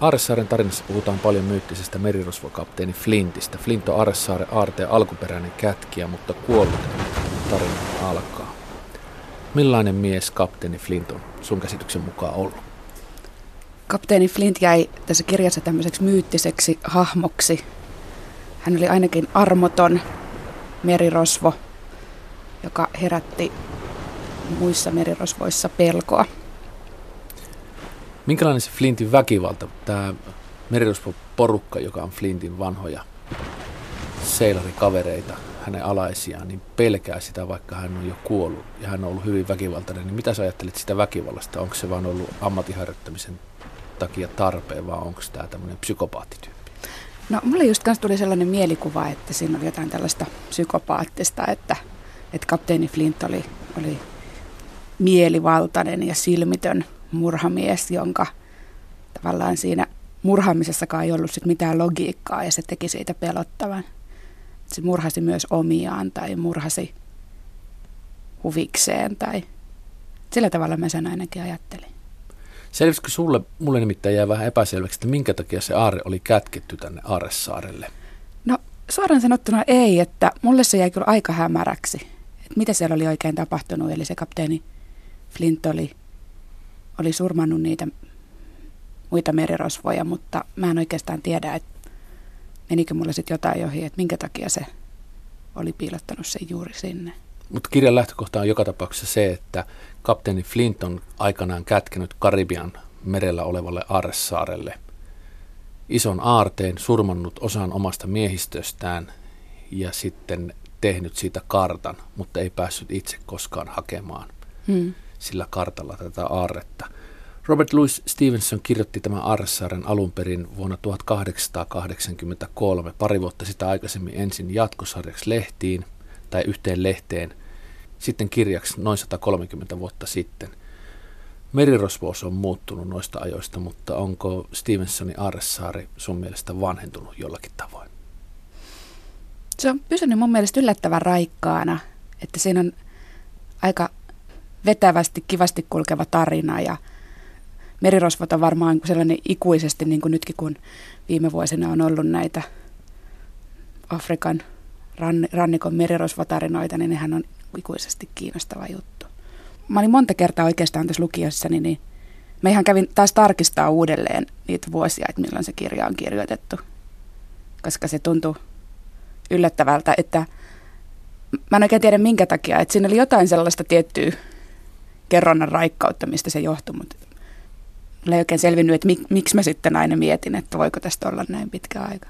Aaressaaren tarinassa puhutaan paljon myyttisestä merirosvokapteeni Flintistä. Flint on Aaressaaren aarteen alkuperäinen kätkiä, mutta kuollut tarina alkaa. Millainen mies kapteeni Flint on sun käsityksen mukaan ollut? Kapteeni Flint jäi tässä kirjassa tämmöiseksi myyttiseksi hahmoksi. Hän oli ainakin armoton merirosvo, joka herätti muissa merirosvoissa pelkoa. Minkälainen se Flintin väkivalta, tämä merirosvo-porukka, joka on Flintin vanhoja seilarikavereita, hänen alaisiaan, niin pelkää sitä, vaikka hän on jo kuollut ja hän on ollut hyvin väkivaltainen. Niin mitä sä ajattelet sitä väkivallasta? Onko se vaan ollut ammattiharjoittamisen takia tarpeen vai onko tämä tämmöinen psykopaattityyppi? No mulle just kanssa tuli sellainen mielikuva, että siinä oli jotain tällaista psykopaattista, että, että kapteeni Flint oli, oli mielivaltainen ja silmitön murhamies, jonka tavallaan siinä murhaamisessakaan ei ollut sit mitään logiikkaa ja se teki siitä pelottavan. Se murhasi myös omiaan tai murhasi huvikseen tai sillä tavalla mä sen ainakin ajattelin. Selvisikö sulle, mulle nimittäin jää vähän epäselväksi, että minkä takia se aare oli kätketty tänne Aaressaarelle? No suoraan sanottuna ei, että mulle se jäi kyllä aika hämäräksi, että mitä siellä oli oikein tapahtunut. Eli se kapteeni Flint oli, oli surmannut niitä muita merirosvoja, mutta mä en oikeastaan tiedä, että menikö mulle sitten jotain johi, että minkä takia se oli piilottanut sen juuri sinne. Mutta kirjan lähtökohta on joka tapauksessa se, että kapteeni Flint on aikanaan kätkenyt Karibian merellä olevalle Aaressaarelle ison aarteen, surmannut osan omasta miehistöstään ja sitten tehnyt siitä kartan, mutta ei päässyt itse koskaan hakemaan hmm. Sillä kartalla tätä aarretta. Robert Louis Stevenson kirjoitti tämän Aaressaaren alun perin vuonna 1883, pari vuotta sitä aikaisemmin ensin jatkosarjaksi lehtiin tai yhteen lehteen – sitten kirjaksi noin 130 vuotta sitten. Merirosvous on muuttunut noista ajoista, mutta onko Stevensonin Aaressaari sun mielestä vanhentunut jollakin tavoin? Se on pysynyt mun mielestä yllättävän raikkaana, että siinä on aika vetävästi, kivasti kulkeva tarina ja merirosvot on varmaan sellainen ikuisesti, niin kuin nytkin kun viime vuosina on ollut näitä Afrikan rannikon merirosvotarinoita, niin nehän on ikuisesti kiinnostava juttu. Mä olin monta kertaa oikeastaan tässä lukiessani, niin mä ihan kävin taas tarkistaa uudelleen niitä vuosia, että milloin se kirja on kirjoitettu. Koska se tuntui yllättävältä, että mä en oikein tiedä minkä takia, että siinä oli jotain sellaista tiettyä kerronnan raikkautta, mistä se johtui, mutta ei oikein selvinnyt, että mik, miksi mä sitten aina mietin, että voiko tästä olla näin pitkä aika.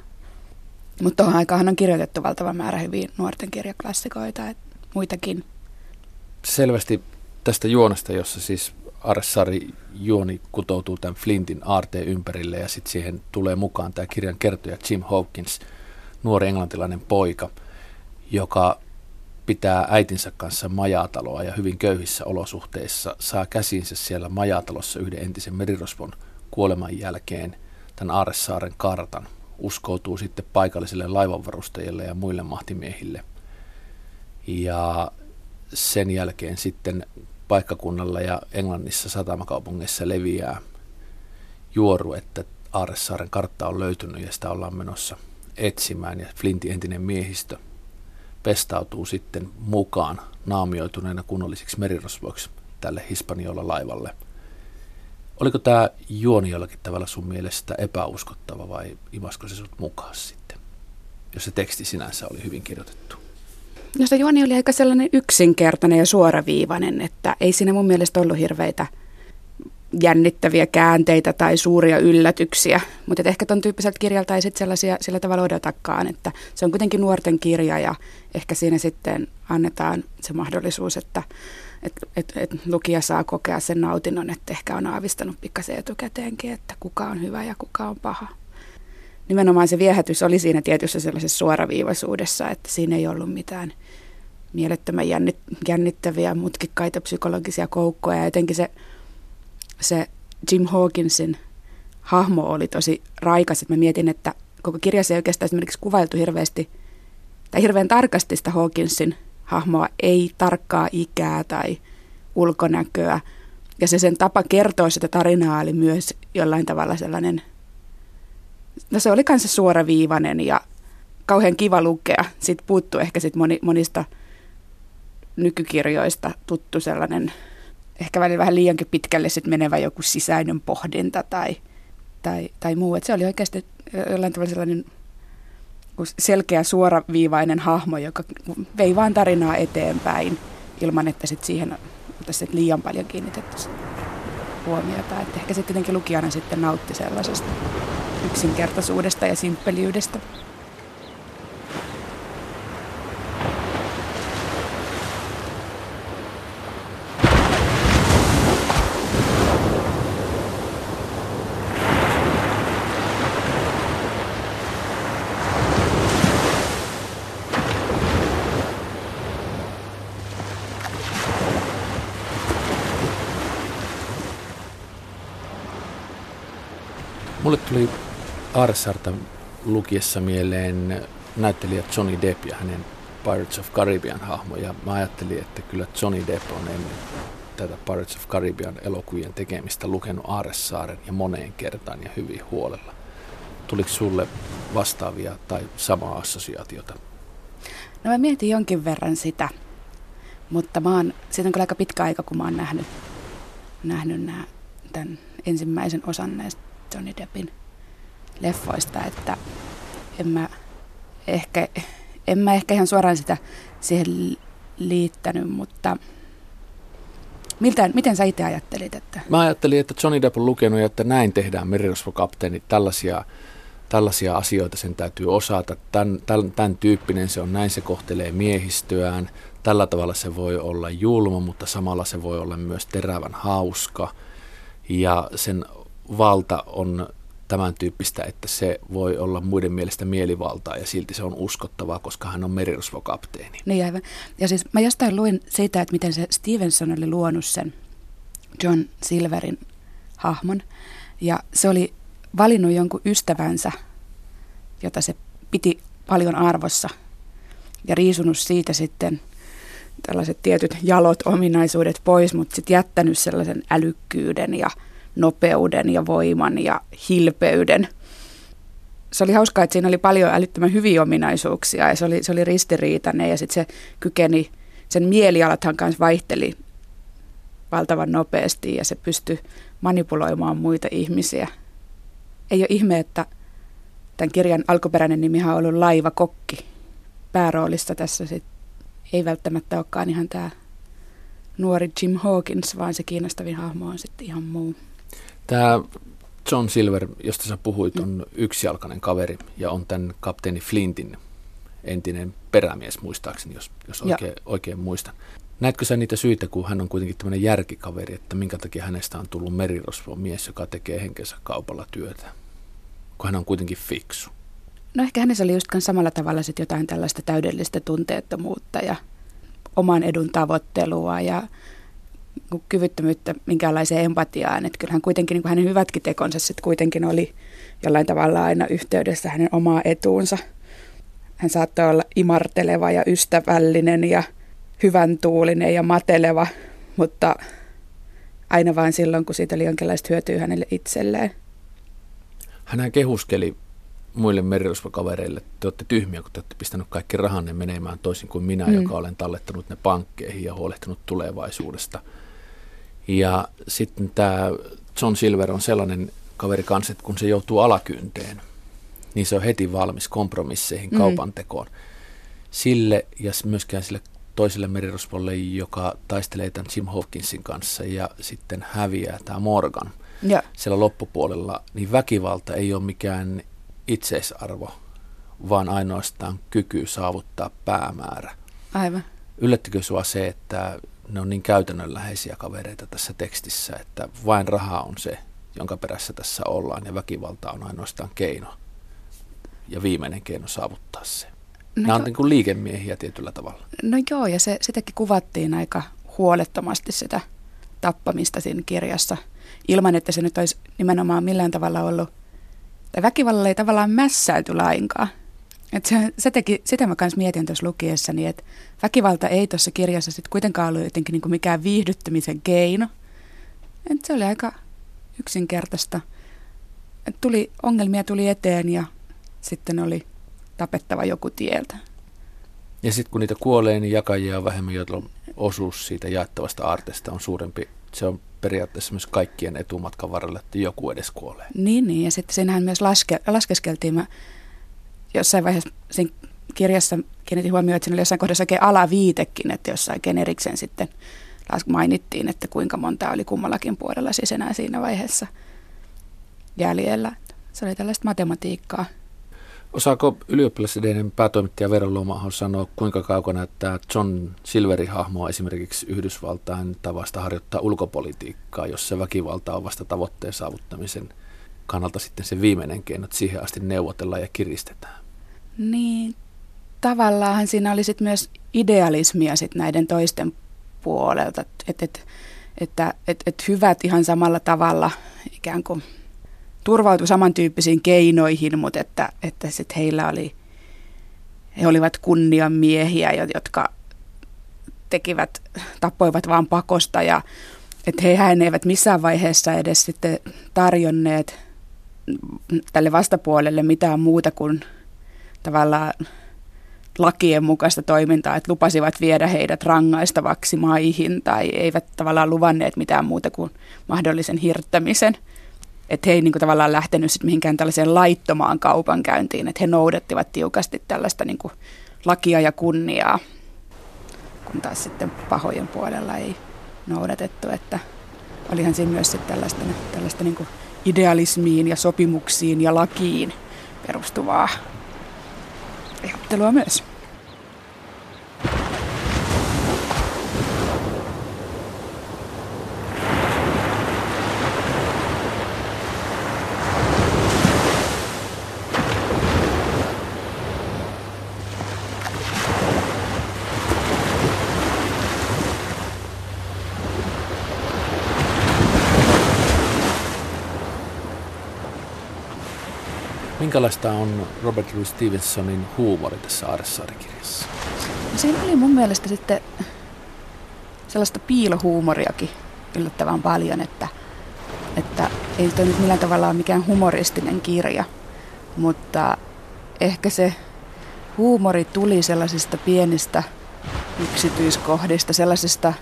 Mutta tuohon aikaan on kirjoitettu valtava määrä hyvin nuorten kirjaklassikoita, että muitakin. Selvästi tästä juonesta, jossa siis Aressari juoni kutoutuu tämän Flintin aarteen ympärille ja sitten siihen tulee mukaan tämä kirjan kertoja Jim Hawkins, nuori englantilainen poika, joka pitää äitinsä kanssa majataloa ja hyvin köyhissä olosuhteissa saa käsinsä siellä majatalossa yhden entisen merirosvon kuoleman jälkeen tämän Aaressaaren kartan. Uskoutuu sitten paikallisille laivanvarustajille ja muille mahtimiehille – ja sen jälkeen sitten paikkakunnalla ja Englannissa satamakaupungeissa leviää juoru, että Aaressaaren kartta on löytynyt ja sitä ollaan menossa etsimään ja Flintin entinen miehistö pestautuu sitten mukaan naamioituneena kunnollisiksi merirosvoiksi tälle Hispaniolla laivalle. Oliko tämä juoni jollakin tavalla sun mielestä epäuskottava vai imasko se sut mukaan sitten, jos se teksti sinänsä oli hyvin kirjoitettu? No se juoni oli aika sellainen yksinkertainen ja suoraviivainen, että ei siinä mun mielestä ollut hirveitä jännittäviä käänteitä tai suuria yllätyksiä. Mutta ehkä ton tyyppiseltä kirjalta ei sitten sellaisia sillä tavalla odotakaan, että se on kuitenkin nuorten kirja ja ehkä siinä sitten annetaan se mahdollisuus, että et, et, et lukija saa kokea sen nautinnon, että ehkä on aavistanut pikkasen etukäteenkin, että kuka on hyvä ja kuka on paha nimenomaan se viehätys oli siinä tietyssä sellaisessa suoraviivaisuudessa, että siinä ei ollut mitään mielettömän jännittäviä, mutkikkaita psykologisia koukkoja. Ja jotenkin se, se Jim Hawkinsin hahmo oli tosi raikas, että mä mietin, että koko kirjassa ei oikeastaan esimerkiksi kuvailtu hirveästi tai hirveän tarkasti sitä Hawkinsin hahmoa, ei tarkkaa ikää tai ulkonäköä. Ja se sen tapa kertoa sitä tarinaa oli myös jollain tavalla sellainen no se oli kanssa suoraviivainen ja kauhean kiva lukea. Sitten puuttuu ehkä sit moni, monista nykykirjoista tuttu sellainen, ehkä välillä vähän liiankin pitkälle sit menevä joku sisäinen pohdinta tai, tai, tai muu. Et se oli oikeasti jollain tavalla sellainen selkeä suoraviivainen hahmo, joka vei vain tarinaa eteenpäin ilman, että sit siihen sit liian paljon kiinnitettäisiin huomiota. Et ehkä sitten tietenkin lukijana sitten nautti sellaisesta yksinkertaisuudesta ja simppeliydestä. Mulle tuli Arsarta lukiessa mieleen näyttelijä Johnny Depp ja hänen Pirates of Caribbean hahmo. Ja mä ajattelin, että kyllä Johnny Depp on ennen tätä Pirates of Caribbean elokuvien tekemistä lukenut Aaressaaren ja moneen kertaan ja hyvin huolella. Tuliko sulle vastaavia tai samaa assosiaatiota? No mä mietin jonkin verran sitä, mutta mä oon, siitä on kyllä aika pitkä aika, kun mä oon nähnyt, nähnyt nämä, tämän ensimmäisen osan näistä Johnny Deppin leffoista, että en mä ehkä, en mä ehkä ihan suoraan sitä siihen liittänyt, mutta Miltä, miten sä itse ajattelit? Että? Mä ajattelin, että Johnny Depp on lukenut, että näin tehdään merirosvokapteeni, tällaisia, tällaisia asioita sen täytyy osata, tämän, tämän, tämän tyyppinen se on, näin se kohtelee miehistöään, tällä tavalla se voi olla julma, mutta samalla se voi olla myös terävän hauska, ja sen valta on tämän tyyppistä, että se voi olla muiden mielestä mielivaltaa ja silti se on uskottavaa, koska hän on merirosvokapteeni. Niin aivan. Ja siis mä jostain luin siitä, että miten se Stevenson oli luonut sen John Silverin hahmon. Ja se oli valinnut jonkun ystävänsä, jota se piti paljon arvossa ja riisunut siitä sitten tällaiset tietyt jalot ominaisuudet pois, mutta sitten jättänyt sellaisen älykkyyden ja – nopeuden ja voiman ja hilpeyden. Se oli hauskaa, että siinä oli paljon älyttömän hyviä ominaisuuksia ja se oli, se oli ristiriitainen ja sitten se kykeni, sen mielialathan kanssa vaihteli valtavan nopeasti ja se pystyi manipuloimaan muita ihmisiä. Ei ole ihme, että tämän kirjan alkuperäinen nimi on ollut Laiva Kokki. Pääroolissa tässä sit ei välttämättä olekaan ihan tämä nuori Jim Hawkins, vaan se kiinnostavin hahmo on sitten ihan muu. Tämä John Silver, josta sä puhuit, on yksijalkainen kaveri ja on tämän kapteeni Flintin entinen perämies muistaakseni, jos, jos oikein, oikein muistan. Näetkö sä niitä syitä, kun hän on kuitenkin tämmöinen järkikaveri, että minkä takia hänestä on tullut merirosvo mies, joka tekee henkensä kaupalla työtä, kun hän on kuitenkin fiksu? No ehkä hänessä oli just samalla tavalla sit jotain tällaista täydellistä tunteettomuutta ja oman edun tavoittelua ja Niinku kyvyttömyyttä minkäänlaiseen empatiaan. Että kyllähän kuitenkin niin kuin hänen hyvätkin tekonsa sitten kuitenkin oli jollain tavalla aina yhteydessä hänen omaa etuunsa. Hän saattoi olla imarteleva ja ystävällinen ja hyvän tuulinen ja mateleva, mutta aina vain silloin, kun siitä oli jonkinlaista hyötyä hänelle itselleen. Hän kehuskeli muille merirosvokavereille, että te olette tyhmiä, kun te olette pistänyt kaikki rahanne menemään toisin kuin minä, mm. joka olen tallettanut ne pankkeihin ja huolehtinut tulevaisuudesta – ja sitten tämä John Silver on sellainen kaveri kanssa, että kun se joutuu alakynteen, niin se on heti valmis kompromisseihin, mm. kaupantekoon. Sille ja myöskään sille toiselle merirosvolle, joka taistelee tämän Jim Hawkinsin kanssa ja sitten häviää tämä Morgan ja. siellä loppupuolella, niin väkivalta ei ole mikään itseisarvo, vaan ainoastaan kyky saavuttaa päämäärä. Aivan. Yllättikö sinua se, että ne on niin käytännönläheisiä kavereita tässä tekstissä, että vain raha on se, jonka perässä tässä ollaan ja väkivalta on ainoastaan keino ja viimeinen keino saavuttaa se. No Nämä on niin kuin liikemiehiä tietyllä tavalla. No joo, ja se, sitäkin kuvattiin aika huolettomasti sitä tappamista siinä kirjassa, ilman että se nyt olisi nimenomaan millään tavalla ollut, tai väkivallalla ei tavallaan mässäyty lainkaan. Et se, se teki, sitä mä myös mietin tuossa lukiessani, että väkivalta ei tuossa kirjassa sitten kuitenkaan ollut jotenkin niin kuin mikään viihdyttämisen keino. Et se oli aika yksinkertaista tuli, ongelmia tuli eteen ja sitten oli tapettava joku tieltä. Ja sitten kun niitä kuolee, niin jakajia on vähemmän, joilla osuus siitä jaettavasta aarteesta on suurempi. Se on periaatteessa myös kaikkien etumatkan varrella, että joku edes kuolee. Niin, niin. ja sitten siinähän myös laske, laskeskeltiin. Mä jossain vaiheessa siinä kirjassa kiinnitin huomioon, että siinä oli jossain kohdassa oikein alaviitekin, että jossain generiksen sitten mainittiin, että kuinka monta oli kummallakin puolella siis enää siinä vaiheessa jäljellä. Se oli tällaista matematiikkaa. Osaako ylioppilasidenen päätoimittaja Veera Lomaho sanoa, kuinka kaukana tämä John Silverin hahmo esimerkiksi Yhdysvaltain tavasta harjoittaa ulkopolitiikkaa, jos se väkivalta on vasta tavoitteen saavuttamisen kannalta sitten se viimeinen keino, että siihen asti neuvotellaan ja kiristetään? Niin, tavallaan siinä oli sit myös idealismia sit näiden toisten puolelta, että et, että et, et hyvät ihan samalla tavalla ikään kuin turvautui samantyyppisiin keinoihin, mutta että, että sit heillä oli, he olivat kunnianmiehiä, jotka tekivät, tappoivat vaan pakosta ja että he eivät missään vaiheessa edes sitten tarjonneet tälle vastapuolelle mitään muuta kuin tavallaan lakien mukaista toimintaa, että lupasivat viedä heidät rangaistavaksi maihin tai eivät tavallaan luvanneet mitään muuta kuin mahdollisen hirttämisen. Että he ei niin kuin, tavallaan lähtenyt sit mihinkään tällaiseen laittomaan kaupankäyntiin, että he noudattivat tiukasti tällaista niin kuin, lakia ja kunniaa, kun taas sitten pahojen puolella ei noudatettu, että olihan siinä myös tällaista, tällaista niin kuin idealismiin ja sopimuksiin ja lakiin perustuvaa ajattelua myös. Minkälaista on Robert Louis Stevensonin huumori tässä Aaressaari-kirjassa? No siinä oli mun mielestä sitten sellaista piilohuumoriakin yllättävän paljon, että, että ei toi nyt millään tavalla ole mikään humoristinen kirja, mutta ehkä se huumori tuli sellaisista pienistä yksityiskohdista, sellaisista,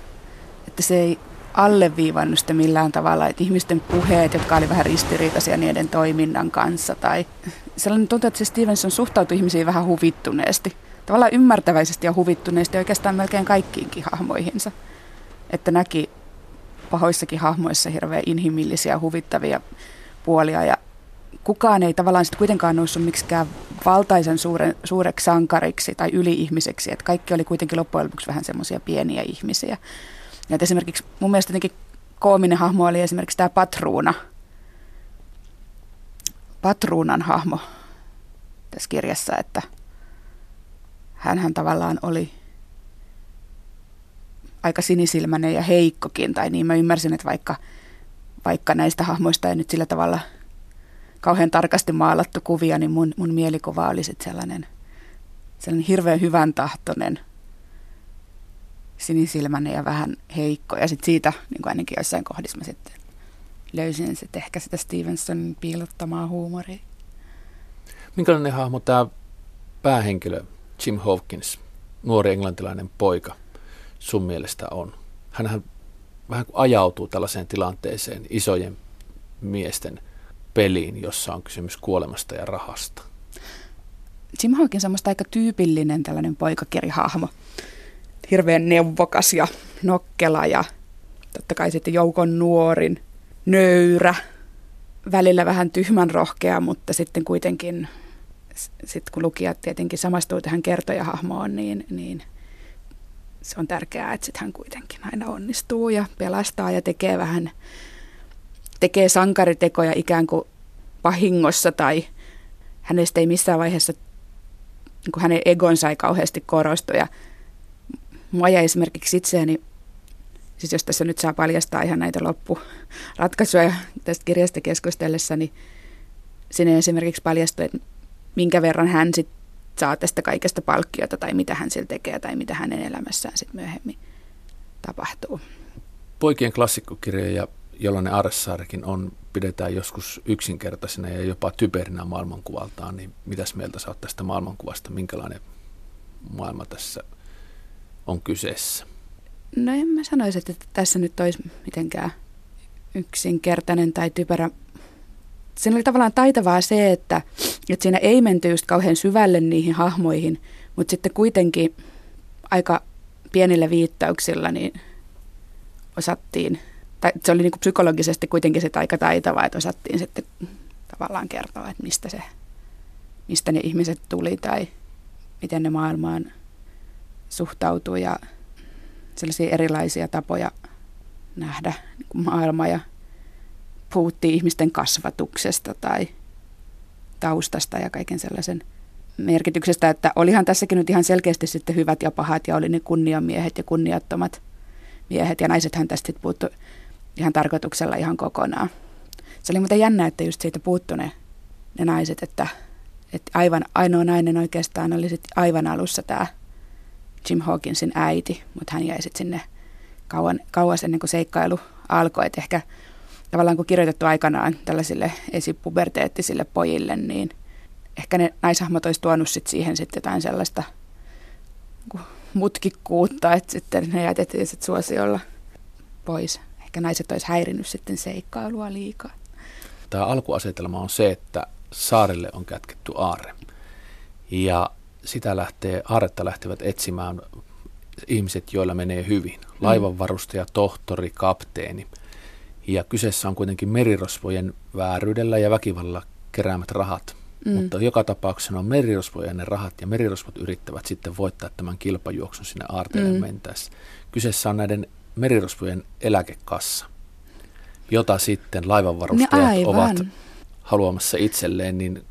että se ei alleviivannut sitä millään tavalla, että ihmisten puheet, jotka oli vähän ristiriitaisia niiden toiminnan kanssa, tai sellainen tuntuu, että se Stevenson suhtautui ihmisiin vähän huvittuneesti, tavallaan ymmärtäväisesti ja huvittuneesti oikeastaan melkein kaikkiinkin hahmoihinsa, että näki pahoissakin hahmoissa hirveän inhimillisiä huvittavia puolia, ja kukaan ei tavallaan sitten kuitenkaan noussut miksikään valtaisen suuren, suureksi sankariksi tai yli-ihmiseksi, että kaikki oli kuitenkin loppujen lopuksi vähän semmoisia pieniä ihmisiä. Ja esimerkiksi mun mielestä jotenkin koominen hahmo oli esimerkiksi tämä Patruuna. Patruunan hahmo tässä kirjassa, että hän tavallaan oli aika sinisilmäinen ja heikkokin, tai niin mä ymmärsin, että vaikka, vaikka näistä hahmoista ei nyt sillä tavalla kauhean tarkasti maalattu kuvia, niin mun, mun mielikuva oli sitten sellainen, sellainen hirveän hyvän tahtoinen sinisilmäinen ja vähän heikko. Ja sitten siitä niin kuin ainakin jossain kohdissa mä sitten löysin sitten ehkä sitä Stevensonin piilottamaa huumoria. Minkälainen hahmo tämä päähenkilö Jim Hawkins, nuori englantilainen poika, sun mielestä on? Hänhän vähän ajautuu tällaiseen tilanteeseen isojen miesten peliin, jossa on kysymys kuolemasta ja rahasta. Jim Hawkins on aika tyypillinen tällainen poikakirjahahmo hirveän neuvokas ja nokkela ja totta kai sitten joukon nuorin, nöyrä, välillä vähän tyhmän rohkea, mutta sitten kuitenkin, sitten kun lukijat tietenkin samastuu tähän kertojahahmoon, niin, niin se on tärkeää, että sitten hän kuitenkin aina onnistuu ja pelastaa ja tekee vähän, tekee sankaritekoja ikään kuin vahingossa tai hänestä ei missään vaiheessa, niin kuin hänen egonsa ei kauheasti korostu ja mua ja esimerkiksi itseäni, siis jos tässä nyt saa paljastaa ihan näitä loppuratkaisuja tästä kirjasta keskustellessa, niin sinne esimerkiksi paljastui, että minkä verran hän sit saa tästä kaikesta palkkiota tai mitä hän sillä tekee tai mitä hänen elämässään sitten myöhemmin tapahtuu. Poikien klassikkokirja ja Jolonen Aressaarikin on pidetään joskus yksinkertaisena ja jopa typerinä maailmankuvaltaan, niin mitäs mieltä sä oot tästä maailmankuvasta? Minkälainen maailma tässä on kyseessä? No en mä sanoisi, että tässä nyt olisi mitenkään yksinkertainen tai typerä. Siinä oli tavallaan taitavaa se, että, että siinä ei menty just kauhean syvälle niihin hahmoihin, mutta sitten kuitenkin aika pienillä viittauksilla niin osattiin, tai se oli niin kuin psykologisesti kuitenkin sitä aika taitavaa, että osattiin sitten tavallaan kertoa, että mistä, se, mistä ne ihmiset tuli tai miten ne maailmaan suhtautuu ja sellaisia erilaisia tapoja nähdä niin maailma ja puhuttiin ihmisten kasvatuksesta tai taustasta ja kaiken sellaisen merkityksestä, että olihan tässäkin nyt ihan selkeästi sitten hyvät ja pahat ja oli ne kunniamiehet ja kunniattomat miehet ja naisethan tästä sitten puuttu ihan tarkoituksella ihan kokonaan. Se oli muuten jännä, että just siitä puuttu ne, ne naiset, että, että aivan ainoa nainen oikeastaan oli sitten aivan alussa tämä Jim Hawkinsin äiti, mutta hän jäi sitten sinne kauan, kauas ennen kuin seikkailu alkoi. Että ehkä tavallaan kun kirjoitettu aikanaan tällaisille esipuberteettisille pojille, niin ehkä ne naishahmot olisi tuonut sit siihen sitten jotain sellaista niin mutkikkuutta, että sitten ne jätettiin sitten suosiolla pois. Ehkä naiset olisi häirinnyt sitten seikkailua liikaa. Tämä alkuasetelma on se, että saarelle on kätketty aarre. Ja sitä lähtee, aaretta lähtevät etsimään ihmiset, joilla menee hyvin. Mm. Laivanvarustaja, tohtori, kapteeni. Ja kyseessä on kuitenkin merirosvojen vääryydellä ja väkivallalla keräämät rahat. Mm. Mutta joka tapauksessa on merirosvojen ne rahat ja merirosvot yrittävät sitten voittaa tämän kilpajuoksun sinne aarteelle mm. mentäessä. Kyseessä on näiden merirosvojen eläkekassa, jota sitten laivanvarustajat ovat haluamassa itselleen, niin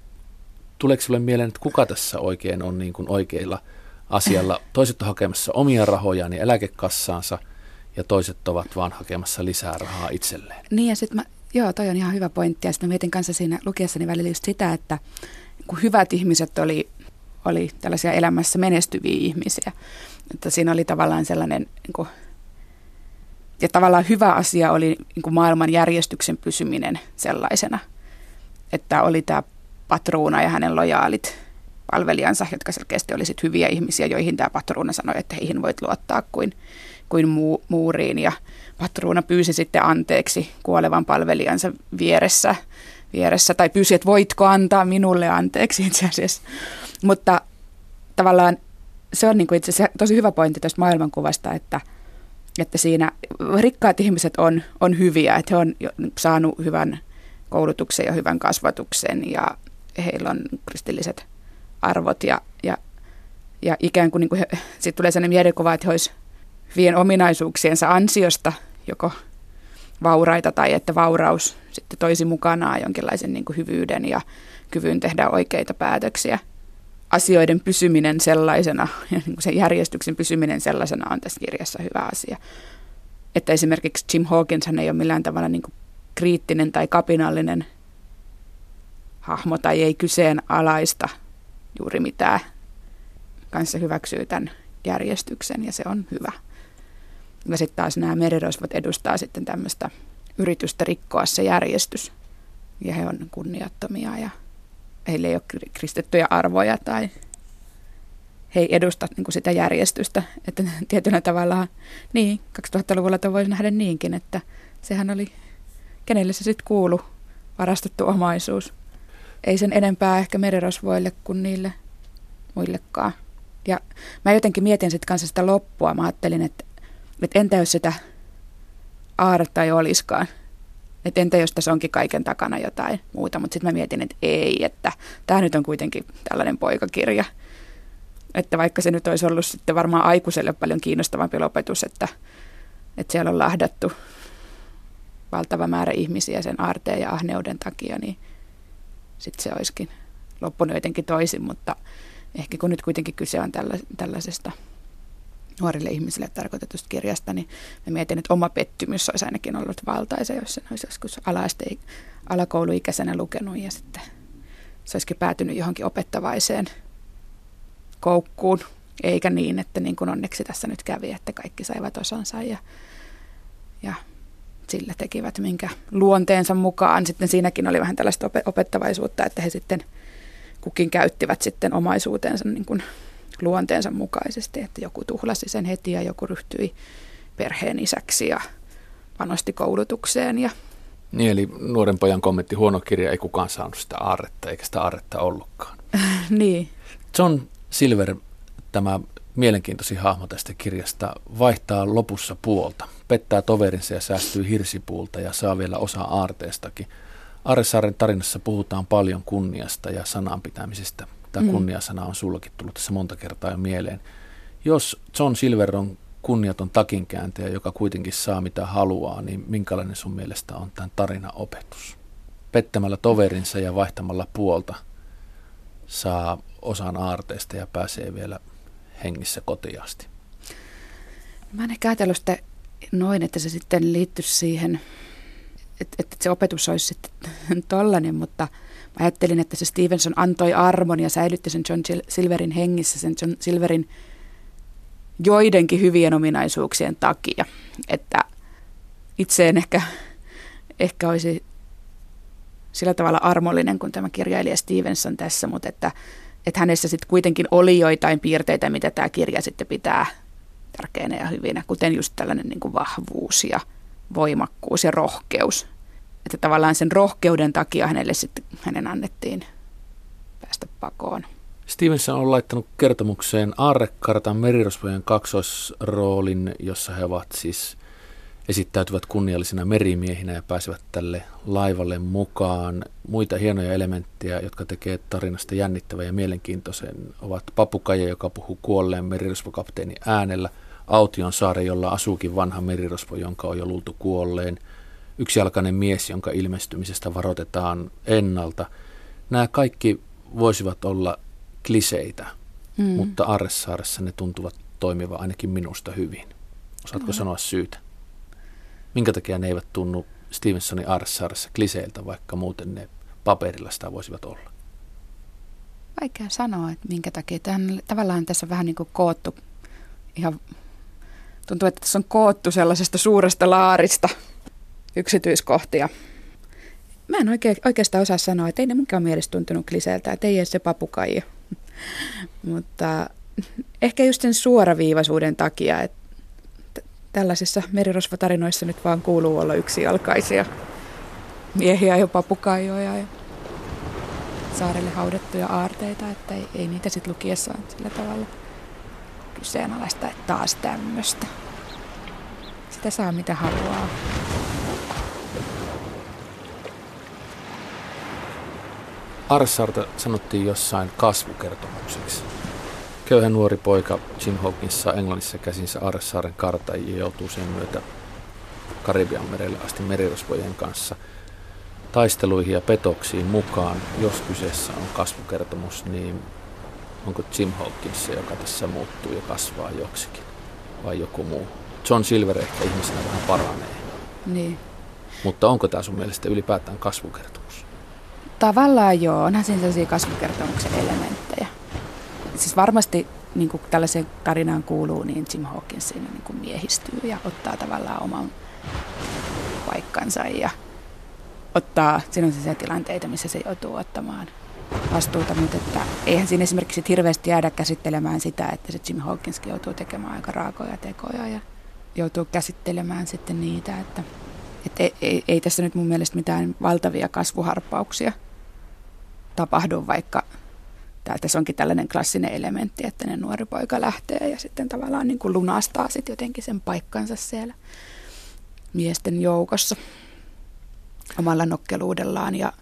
tuleeko sinulle mieleen, että kuka tässä oikein on niin kuin oikeilla asialla? Toiset on hakemassa omia rahojaan ja eläkekassaansa, ja toiset ovat vaan hakemassa lisää rahaa itselleen. Niin ja sitten mä, joo, toi on ihan hyvä pointti, ja sitten mietin kanssa siinä lukiessani välillä just sitä, että kun hyvät ihmiset oli, oli tällaisia elämässä menestyviä ihmisiä, että siinä oli tavallaan sellainen, niin kuin, ja tavallaan hyvä asia oli niin kuin maailman järjestyksen pysyminen sellaisena, että oli tämä patruuna ja hänen lojaalit palvelijansa, jotka selkeästi olisit hyviä ihmisiä, joihin tämä patruuna sanoi, että heihin voit luottaa kuin, kuin muu, muuriin. Ja patruuna pyysi sitten anteeksi kuolevan palvelijansa vieressä, vieressä tai pyysi, että voitko antaa minulle anteeksi itse asiassa. Mutta tavallaan se on niin kuin itse asiassa tosi hyvä pointti tästä maailmankuvasta, että, että siinä rikkaat ihmiset on, on hyviä, että he on saanut hyvän koulutuksen ja hyvän kasvatuksen ja heillä on kristilliset arvot ja, ja, ja ikään kuin, niin kuin sitten tulee sellainen mielikuva, että he olisivat ominaisuuksiensa ansiosta joko vauraita tai että vauraus sitten toisi mukanaan jonkinlaisen niin kuin hyvyyden ja kyvyn tehdä oikeita päätöksiä. Asioiden pysyminen sellaisena ja niin kuin sen järjestyksen pysyminen sellaisena on tässä kirjassa hyvä asia. Että esimerkiksi Jim Hawkins hän ei ole millään tavalla niin kuin kriittinen tai kapinallinen hahmo tai ei kyseenalaista juuri mitään. Kanssa hyväksyy tämän järjestyksen ja se on hyvä. Ja sitten taas nämä merirosvot edustaa sitten tämmöistä yritystä rikkoa se järjestys. Ja he on kunniattomia ja heillä ei ole kristittyjä arvoja tai he ei edusta niin kuin sitä järjestystä. Että tietyllä tavalla, niin 2000-luvulla voisi nähdä niinkin, että sehän oli, kenelle se sitten kuulu, varastettu omaisuus ei sen enempää ehkä merirosvoille kuin niille muillekaan. Ja mä jotenkin mietin sitten kanssa sitä loppua. Mä ajattelin, että, että entä jos sitä aaretta ei olisikaan. Että entä jos tässä onkin kaiken takana jotain muuta. Mutta sitten mä mietin, että ei, että tämä nyt on kuitenkin tällainen poikakirja. Että vaikka se nyt olisi ollut sitten varmaan aikuiselle paljon kiinnostavampi lopetus, että, että siellä on lahdattu valtava määrä ihmisiä sen aarteen ja ahneuden takia, niin – sitten se olisikin loppunut jotenkin toisin, mutta ehkä kun nyt kuitenkin kyse on tällaisesta nuorille ihmisille tarkoitetusta kirjasta, niin mä mietin, että oma pettymys olisi ainakin ollut valtaisa, jos sen olisi joskus ala-aste, alakouluikäisenä lukenut ja sitten se olisikin päätynyt johonkin opettavaiseen koukkuun, eikä niin, että niin kuin onneksi tässä nyt kävi, että kaikki saivat osansa ja, ja sillä tekivät minkä luonteensa mukaan. Sitten siinäkin oli vähän tällaista opettavaisuutta, että he sitten kukin käyttivät sitten omaisuutensa niin kuin luonteensa mukaisesti, että joku tuhlasi sen heti ja joku ryhtyi perheen isäksi ja panosti koulutukseen. Ja... Niin, eli nuoren pojan kommentti, huono kirja, ei kukaan saanut sitä aarretta, eikä sitä aarretta ollutkaan. niin. John Silver, tämä mielenkiintoisin hahmo tästä kirjasta, vaihtaa lopussa puolta, pettää toverinsa ja säästyy hirsipuulta ja saa vielä osa aarteestakin. Arresaaren tarinassa puhutaan paljon kunniasta ja sanan pitämisestä. Tämä mm. kunniasana on sullakin tullut tässä monta kertaa jo mieleen. Jos John Silver on kunniaton takinkääntäjä, joka kuitenkin saa mitä haluaa, niin minkälainen sun mielestä on tämän tarinan opetus? Pettämällä toverinsa ja vaihtamalla puolta saa osan aarteesta ja pääsee vielä hengissä kotiasti. Mä en ehkä ajatellut sitä noin, että se sitten liittyisi siihen, että, että se opetus olisi sitten tollainen, mutta mä ajattelin, että se Stevenson antoi armon ja säilytti sen John Silverin hengissä, sen John Silverin joidenkin hyvien ominaisuuksien takia. Että itse en ehkä, ehkä olisi sillä tavalla armollinen kuin tämä kirjailija Stevenson tässä, mutta että, että hänessä sitten kuitenkin oli joitain piirteitä, mitä tämä kirja sitten pitää tärkeänä ja hyvinä, kuten just tällainen niin kuin vahvuus ja voimakkuus ja rohkeus. Että tavallaan sen rohkeuden takia hänelle sitten hänen annettiin päästä pakoon. Stevenson on laittanut kertomukseen Aarrekartan merirosvojen kaksoisroolin, jossa he ovat siis esittäytyvät kunniallisina merimiehinä ja pääsevät tälle laivalle mukaan. Muita hienoja elementtejä, jotka tekee tarinasta jännittävän ja mielenkiintoisen, ovat papukaja, joka puhuu kuolleen merirosvokapteeni äänellä, Aution saare, jolla asuukin vanha merirosvo, jonka on jo luultu kuolleen, yksijalkainen mies, jonka ilmestymisestä varoitetaan ennalta. Nämä kaikki voisivat olla kliseitä, mm. mutta Arressaaressa ne tuntuvat toimiva ainakin minusta hyvin. Osaatko mm. sanoa syytä? Minkä takia ne eivät tunnu Stevensonin Arressaaressa kliseiltä, vaikka muuten ne paperilla sitä voisivat olla? Vaikea sanoa, että minkä takia. Tämän, tavallaan tässä on vähän niin kuin koottu ihan tuntuu, että tässä on koottu sellaisesta suuresta laarista yksityiskohtia. Mä en oikein, oikeastaan osaa sanoa, että ei ne minkään mielestä tuntunut kliseeltä, että ei edes se papukaija. Mutta ehkä just sen suoraviivaisuuden takia, että tällaisissa merirosvatarinoissa nyt vaan kuuluu olla yksijalkaisia miehiä ja papukaijoja ja saarelle haudettuja aarteita, että ei, ei niitä sitten lukiessaan sillä tavalla kyseenalaista, että taas tämmöistä. Sitä saa mitä haluaa. Arsarta sanottiin jossain kasvukertomukseksi. Köyhä nuori poika Jim Hawkins saa Englannissa käsinsä Arsaaren karta ja joutuu sen myötä Karibian merelle asti merirosvojen kanssa taisteluihin ja petoksiin mukaan. Jos kyseessä on kasvukertomus, niin onko Jim Hawkins se, joka tässä muuttuu ja kasvaa joksikin vai joku muu? John Silver ehkä ihmisenä vähän paranee. Niin. Mutta onko tämä sun mielestä ylipäätään kasvukertomus? Tavallaan joo, onhan siinä sellaisia kasvukertomuksen elementtejä. Siis varmasti niin kuin tällaiseen tarinaan kuuluu, niin Jim Hawkins siinä niin kuin miehistyy ja ottaa tavallaan oman paikkansa ja ottaa, siinä on se tilanteita, missä se joutuu ottamaan vastuuta, mutta että eihän siinä esimerkiksi hirveästi jäädä käsittelemään sitä, että se Jim Hawkinskin joutuu tekemään aika raakoja tekoja ja joutuu käsittelemään sitten niitä, että, että ei, ei, ei tässä nyt mun mielestä mitään valtavia kasvuharppauksia tapahdu, vaikka tässä onkin tällainen klassinen elementti, että ne nuori poika lähtee ja sitten tavallaan niin kuin lunastaa sitten jotenkin sen paikkansa siellä miesten joukossa omalla nokkeluudellaan ja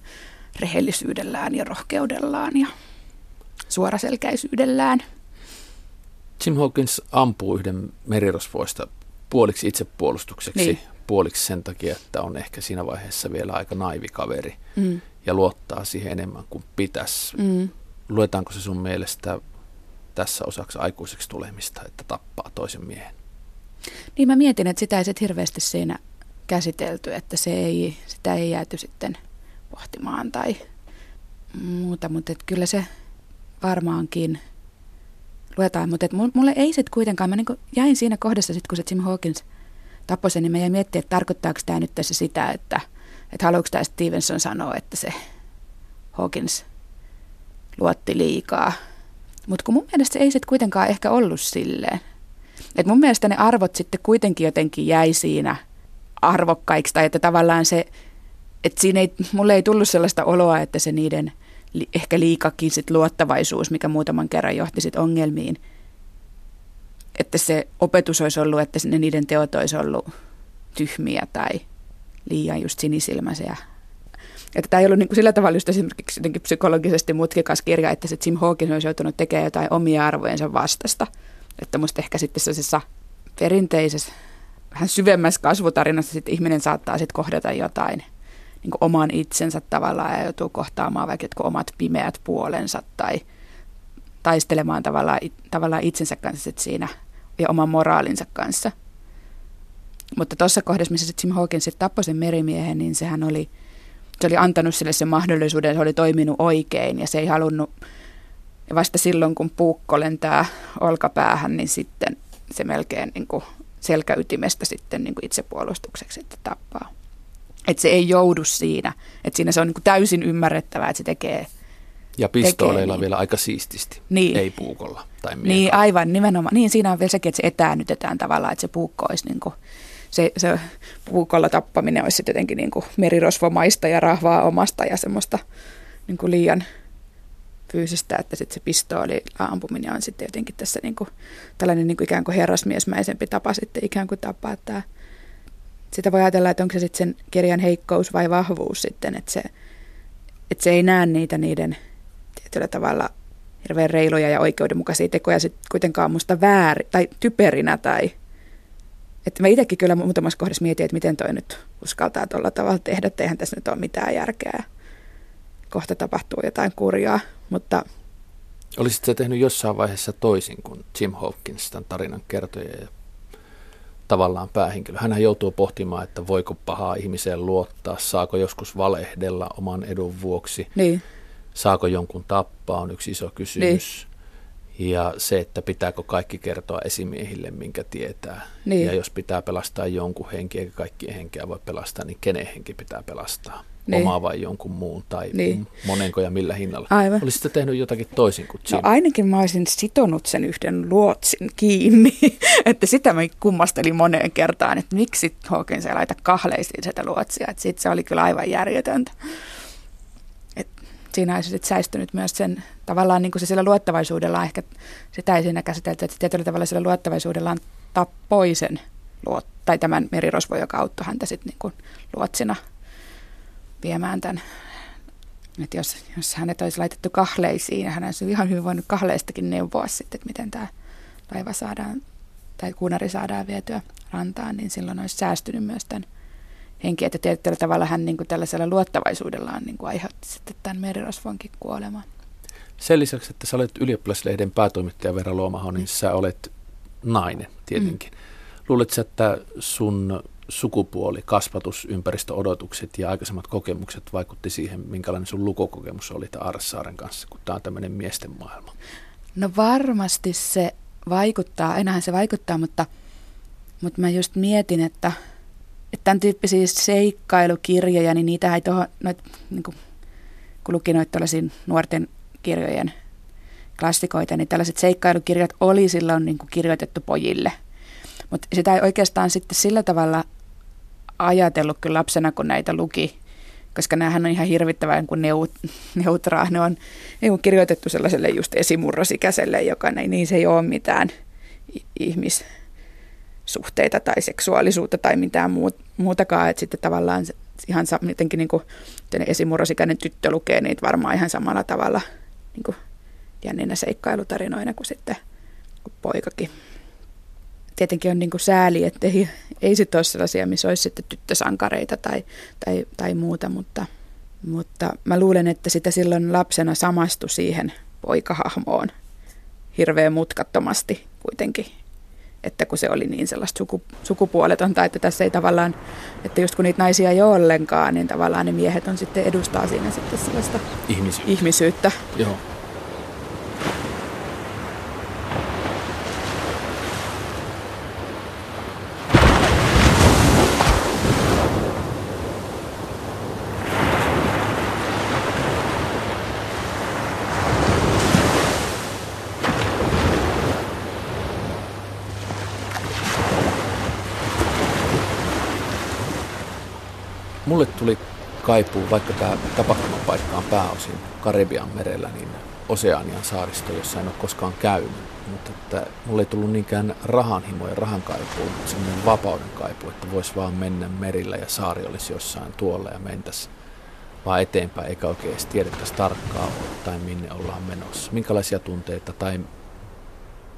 rehellisyydellään ja rohkeudellaan ja suoraselkäisyydellään. Jim Hawkins ampuu yhden merirosvoista puoliksi itsepuolustukseksi, niin. puoliksi sen takia, että on ehkä siinä vaiheessa vielä aika naivi kaveri mm. ja luottaa siihen enemmän kuin pitäisi. Mm. Luetaanko se sun mielestä tässä osaksi aikuiseksi tulemista, että tappaa toisen miehen? Niin mä mietin, että sitä ei sit hirveästi siinä käsitelty, että se ei, sitä ei jääty sitten pohtimaan tai muuta, mutta et kyllä se varmaankin luetaan, mutta et mulle ei sitten kuitenkaan, mä niin jäin siinä kohdassa sitten, kun se Jim Hawkins tappoi sen, niin mä jäin miettimään, että tarkoittaako tämä nyt tässä sitä, että, että haluatko tämä Stevenson sanoa, että se Hawkins luotti liikaa. Mutta kun mun mielestä se ei sitten kuitenkaan ehkä ollut silleen. Et mun mielestä ne arvot sitten kuitenkin jotenkin jäi siinä arvokkaiksi, tai että tavallaan se, että siinä ei, mulle ei tullut sellaista oloa, että se niiden ehkä liikakin sit luottavaisuus, mikä muutaman kerran johti sit ongelmiin, että se opetus olisi ollut, että ne niiden teot olisi ollut tyhmiä tai liian just sinisilmäisiä. Että tämä ei ollut niin kuin sillä tavalla just esimerkiksi jotenkin psykologisesti mutkikas kirja, että se Jim Hawkins olisi joutunut tekemään jotain omia arvojensa vastasta. Että musta ehkä sitten sellaisessa perinteisessä, vähän syvemmässä kasvutarinassa sitten ihminen saattaa sitten kohdata jotain niin oman itsensä tavallaan ja joutuu kohtaamaan vaikka jotkut omat pimeät puolensa tai taistelemaan tavallaan, tavallaan itsensä kanssa siinä ja oman moraalinsa kanssa. Mutta tuossa kohdassa, missä Jim Hawkins tappoi sen merimiehen, niin sehän oli, se oli antanut sille sen mahdollisuuden, se oli toiminut oikein ja se ei halunnut, ja vasta silloin kun puukko lentää olkapäähän, niin sitten se melkein niin kuin selkäytimestä sitten niin kuin itsepuolustukseksi, että tappaa. Että se ei joudu siinä. Että siinä se on niin kuin täysin ymmärrettävää, että se tekee ja pistooleilla niin. vielä aika siististi, niin. ei puukolla tai miekalla. Niin, aivan nimenomaan. Niin, siinä on vielä sekin, että se etäännytetään tavallaan, että se puukko olisi niin kuin, se, se puukolla tappaminen olisi sitten jotenkin niin kuin merirosvomaista ja rahvaa omasta ja semmoista niin kuin liian fyysistä, että sitten se pistooli ampuminen on sitten jotenkin tässä niin kuin, tällainen niin kuin ikään kuin herrasmiesmäisempi tapa sitten ikään kuin tapaa tämä. Sitä voi ajatella, että onko se sitten sen kirjan heikkous vai vahvuus sitten, että se, että se ei näe niitä niiden tietyllä tavalla hirveän reiluja ja oikeudenmukaisia tekoja sitten kuitenkaan musta väärin tai typerinä tai että mä itsekin kyllä muutamassa kohdassa mietin, että miten toi nyt uskaltaa tuolla tavalla tehdä, että eihän tässä nyt ole mitään järkeä. Kohta tapahtuu jotain kurjaa, mutta... Olisitko tehnyt jossain vaiheessa toisin kuin Jim Hawkins, tämän tarinan kertoja ja tavallaan päähenkilö. Hän joutuu pohtimaan, että voiko pahaa ihmiseen luottaa, saako joskus valehdella oman edun vuoksi. Niin. Saako jonkun tappaa on yksi iso kysymys. Niin. Ja se, että pitääkö kaikki kertoa esimiehille, minkä tietää. Niin. Ja jos pitää pelastaa jonkun henki, eikä kaikkien henkeä voi pelastaa, niin kenen henki pitää pelastaa? Niin. Omaa vai jonkun muun tai niin. monenko ja millä hinnalla. Aivan. Olisitko tehnyt jotakin toisin kuin Jim? No ainakin mä olisin sitonut sen yhden luotsin kiinni. että sitä mä kummastelin moneen kertaan, että miksi Hawkins ei laita kahleisiin sitä luotsia. Että sit se oli kyllä aivan järjetöntä siinä olisi sitten säistynyt myös sen tavallaan niin kuin se sillä luottavaisuudella, ehkä sitä ei siinä käsitelty, että tietyllä tavalla sillä luottavaisuudellaan tappoi sen luot, tai tämän merirosvo, joka auttoi häntä sitten niin luotsina viemään tämän. Että jos, jos hänet olisi laitettu kahleisiin, hän olisi ihan hyvin voinut kahleistakin neuvoa sitten, että miten tämä laiva saadaan, tai kuunari saadaan vietyä rantaan, niin silloin olisi säästynyt myös tämän henki, että tietyllä tavalla hän niin kuin tällaisella luottavaisuudellaan niin kuin aiheutti sitten tämän merirosvonkin kuoleman. Sen lisäksi, että sä olet ylioppilaslehden päätoimittaja Vera Luomaho, niin sä olet nainen tietenkin. Mm. Luuletko, että sun sukupuoli, kasvatus, ympäristöodotukset ja aikaisemmat kokemukset vaikutti siihen, minkälainen sun lukokokemus oli Arsaaren kanssa, kun tämä on tämmöinen miesten maailma? No varmasti se vaikuttaa, ainahan se vaikuttaa, mutta, mutta mä just mietin, että – että tämän tyyppisiä seikkailukirjoja, niin niitä ei tuohon, noit, niin kuin, kun luki noita nuorten kirjojen klassikoita, niin tällaiset seikkailukirjat oli silloin niin kuin kirjoitettu pojille. Mutta sitä ei oikeastaan sitten sillä tavalla ajatellut kyllä lapsena, kun näitä luki, koska näähän on ihan hirvittävän kuin neut, neutraa. Ne on, ne on kirjoitettu sellaiselle just esimurrosikäiselle, joka ei, niin se ei ole mitään ihmis, suhteita tai seksuaalisuutta tai mitään muutakaan, että sitten tavallaan ihan jotenkin niin kuin esimurrosikäinen tyttö lukee niitä varmaan ihan samalla tavalla niin kuin jänninä seikkailutarinoina kuin sitten poikakin. Tietenkin on niin kuin sääli, että ei, ei sitten ole sellaisia, missä olisi sitten tyttösankareita tai, tai, tai muuta, mutta, mutta mä luulen, että sitä silloin lapsena samastui siihen poikahahmoon hirveän mutkattomasti kuitenkin että kun se oli niin sellaista suku, sukupuoletonta, että tässä ei tavallaan, että just kun niitä naisia ei ole ollenkaan, niin tavallaan ne miehet on sitten edustaa siinä sitten sellaista ihmisyyttä. ihmisyyttä. Joo. Mulle tuli kaipuu, vaikka tämä tapahtumapaikka on pääosin Karibian merellä, niin Oseanian saaristo, jossa en ole koskaan käynyt. Mutta että mulle ei tullut niinkään rahanhimo ja rahan kaipuu, mutta semmoinen vapauden kaipuu, että voisi vaan mennä merillä ja saari olisi jossain tuolla ja mentäisi vaan eteenpäin, eikä oikein edes tiedettäisi tarkkaan tai minne ollaan menossa. Minkälaisia tunteita tai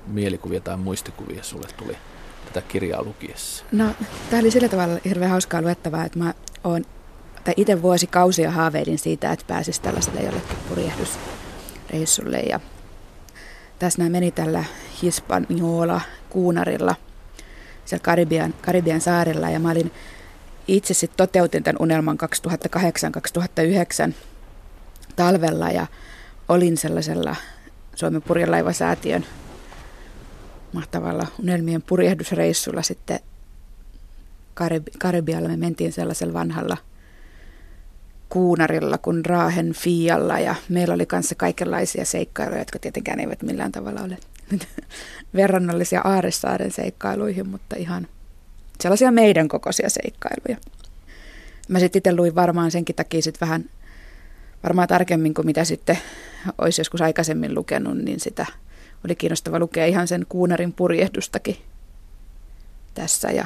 mielikuvia tai muistikuvia sulle tuli tätä kirjaa lukiessa? No, tämä oli sillä tavalla hirveän hauskaa luettavaa, että mä oon, tai itse vuosikausia haaveilin siitä, että pääsisi tällaiselle jollekin purjehdusreissulle. Ja tässä nämä meni tällä Hispaniola kuunarilla siellä Karibian, Karibian saarella ja mä olin itse sitten toteutin tämän unelman 2008-2009 talvella ja olin sellaisella Suomen purjelaivasäätiön mahtavalla unelmien purjehdusreissulla sitten Karib- Karibialla. Me mentiin sellaisella vanhalla kuunarilla kuin Raahen Fialla ja meillä oli kanssa kaikenlaisia seikkailuja, jotka tietenkään eivät millään tavalla ole verrannollisia Aaresaaren seikkailuihin, mutta ihan sellaisia meidän kokoisia seikkailuja. Mä sitten itse luin varmaan senkin takia sit vähän varmaan tarkemmin kuin mitä sitten olisi joskus aikaisemmin lukenut, niin sitä oli kiinnostava lukea ihan sen kuunarin purjehdustakin tässä. Ja,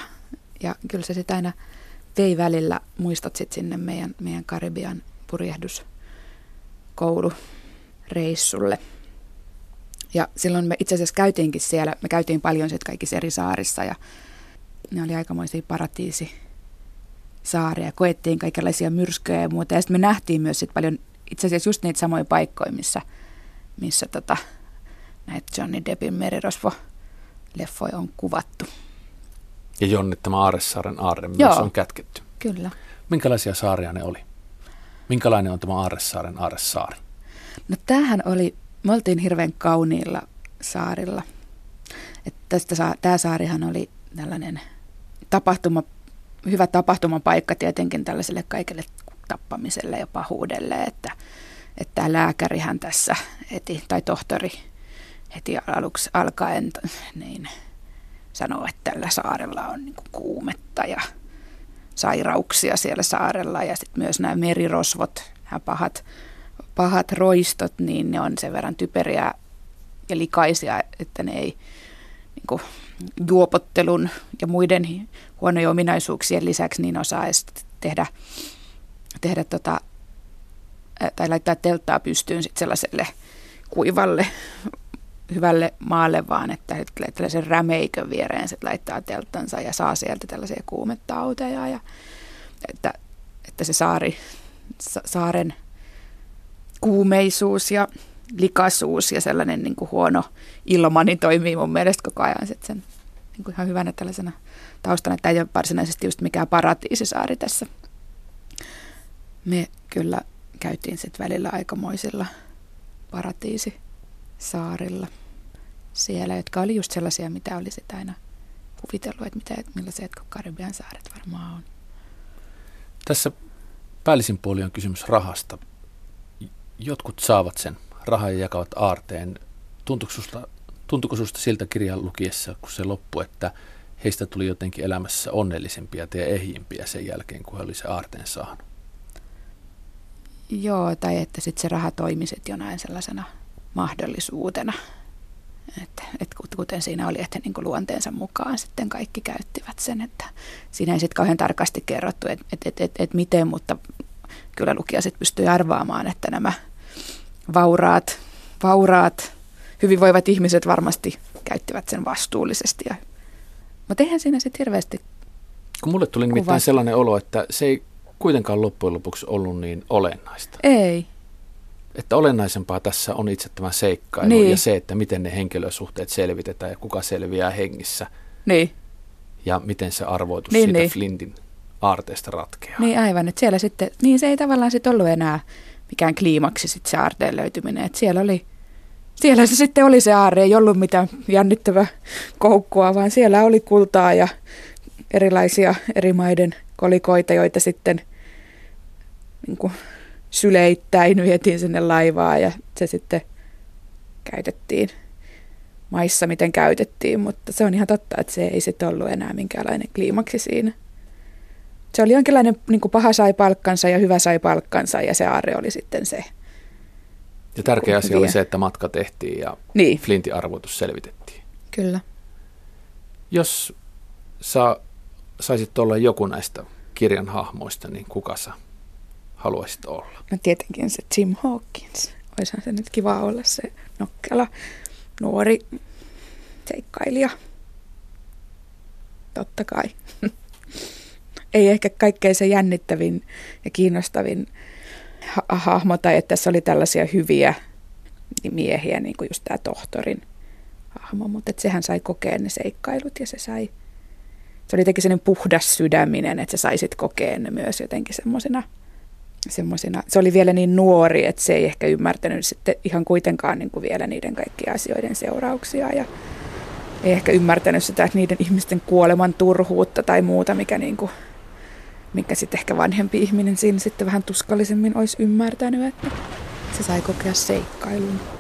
ja kyllä se sitä aina vei välillä, muistat sitten sinne meidän, meidän Karibian purjehduskoulureissulle. Ja silloin me itse asiassa käytiinkin siellä, me käytiin paljon sitten kaikissa eri saarissa ja ne oli aikamoisia paratiisi saaria, koettiin kaikenlaisia myrskyjä ja muuta. Ja sitten me nähtiin myös sit paljon itse asiassa just niitä samoja paikkoja, missä, missä tota, näitä Johnny Deppin merirosvo-leffoja on kuvattu. Ja Jonne tämä Aaressaaren aarre myös Joo, on kätketty. Kyllä. Minkälaisia saaria ne oli? Minkälainen on tämä Aaressaaren aaressaari? No tämähän oli, me oltiin hirveän kauniilla saarilla. Että tästä, tämä saarihan oli tällainen tapahtuma, hyvä tapahtumapaikka tietenkin tällaiselle kaikelle tappamiselle ja pahuudelle, että, että lääkärihän tässä heti, tai tohtori heti aluksi alkaen niin sanoo, että tällä saarella on niin kuumetta ja sairauksia siellä saarella. Ja sitten myös nämä merirosvot, nämä pahat, pahat roistot, niin ne on sen verran typeriä ja likaisia, että ne ei niin kuin, juopottelun ja muiden huonojen ominaisuuksien lisäksi niin osaa tehdä, tehdä tota, tai laittaa telttaa pystyyn sit sellaiselle kuivalle hyvälle maalle, vaan että tällaisen rämeikön viereen sit laittaa telttansa ja saa sieltä tällaisia kuumetauteja ja että, että se saari, saaren kuumeisuus ja likaisuus ja sellainen niin kuin huono ilma niin toimii mun mielestä koko ajan sit sen niin kuin ihan hyvänä tällaisena taustana. Tämä ei ole varsinaisesti just mikään paratiisisaari tässä. Me kyllä käytiin sitten välillä aikamoisilla paratiisisaarilla siellä, jotka oli just sellaisia, mitä oli sitä aina kuvitellut, että mitä, millaiset Karibian saaret varmaan on. Tässä päällisin puoli on kysymys rahasta. Jotkut saavat sen rahaa ja jakavat aarteen. Tuntuuko susta, tuntuuko susta siltä kirjan lukiessa, kun se loppui, että heistä tuli jotenkin elämässä onnellisempia ja ehjimpiä sen jälkeen, kun he oli se aarteen saanut? Joo, tai että sitten se raha toimisi jonain sellaisena mahdollisuutena. Että, että kuten siinä oli, että niin kuin luonteensa mukaan sitten kaikki käyttivät sen. Että siinä ei sitten kauhean tarkasti kerrottu, että, että, että, että, että miten, mutta kyllä lukija sitten pystyi arvaamaan, että nämä vauraat, vauraat, hyvinvoivat ihmiset varmasti käyttivät sen vastuullisesti. Ja, mutta eihän siinä sitten hirveästi Kun mulle tuli nimittäin kuvasta. sellainen olo, että se ei kuitenkaan loppujen lopuksi ollut niin olennaista. Ei. Että olennaisempaa tässä on itse tämä seikkailu niin. ja se, että miten ne henkilösuhteet selvitetään ja kuka selviää hengissä. Niin. Ja miten se arvoitus niin, siitä niin. Flintin aarteesta ratkeaa. Niin aivan, että siellä sitten, niin se ei tavallaan sitten ollut enää mikään kliimaksi sitten se aarteen löytyminen. Että siellä oli, siellä se sitten oli se aarre, ei ollut mitään jännittävää koukkua, vaan siellä oli kultaa ja erilaisia eri maiden kolikoita, joita sitten niin kuin syleittäin vietiin sinne laivaa ja se sitten käytettiin maissa, miten käytettiin, mutta se on ihan totta, että se ei sitten ollut enää minkäänlainen kliimaksi siinä. se oli jonkinlainen niin kuin paha sai palkkansa ja hyvä sai palkkansa ja se aarre oli sitten se. Ja tärkeä asia oli se, että matka tehtiin ja niin. Flintin arvoitus selvitettiin. Kyllä. Jos sä saisit olla joku näistä kirjan hahmoista, niin kuka sä haluaisit olla? No tietenkin se Tim Hawkins. Olisihan se nyt kiva olla se nokkela nuori seikkailija. Totta kai. Ei ehkä kaikkein se jännittävin ja kiinnostavin ha- hahmo, tai että tässä oli tällaisia hyviä miehiä, niin kuin just tämä tohtorin hahmo, mutta että sehän sai kokea ne seikkailut ja se sai, se oli jotenkin sellainen puhdas sydäminen, että sä saisit kokea ne myös jotenkin semmoisena semmosina, se oli vielä niin nuori, että se ei ehkä ymmärtänyt sitten ihan kuitenkaan niin kuin vielä niiden kaikkien asioiden seurauksia ja ei ehkä ymmärtänyt sitä, että niiden ihmisten kuoleman turhuutta tai muuta, mikä, niin kuin, mikä sitten ehkä vanhempi ihminen siinä sitten vähän tuskallisemmin olisi ymmärtänyt, että se sai kokea seikkailun.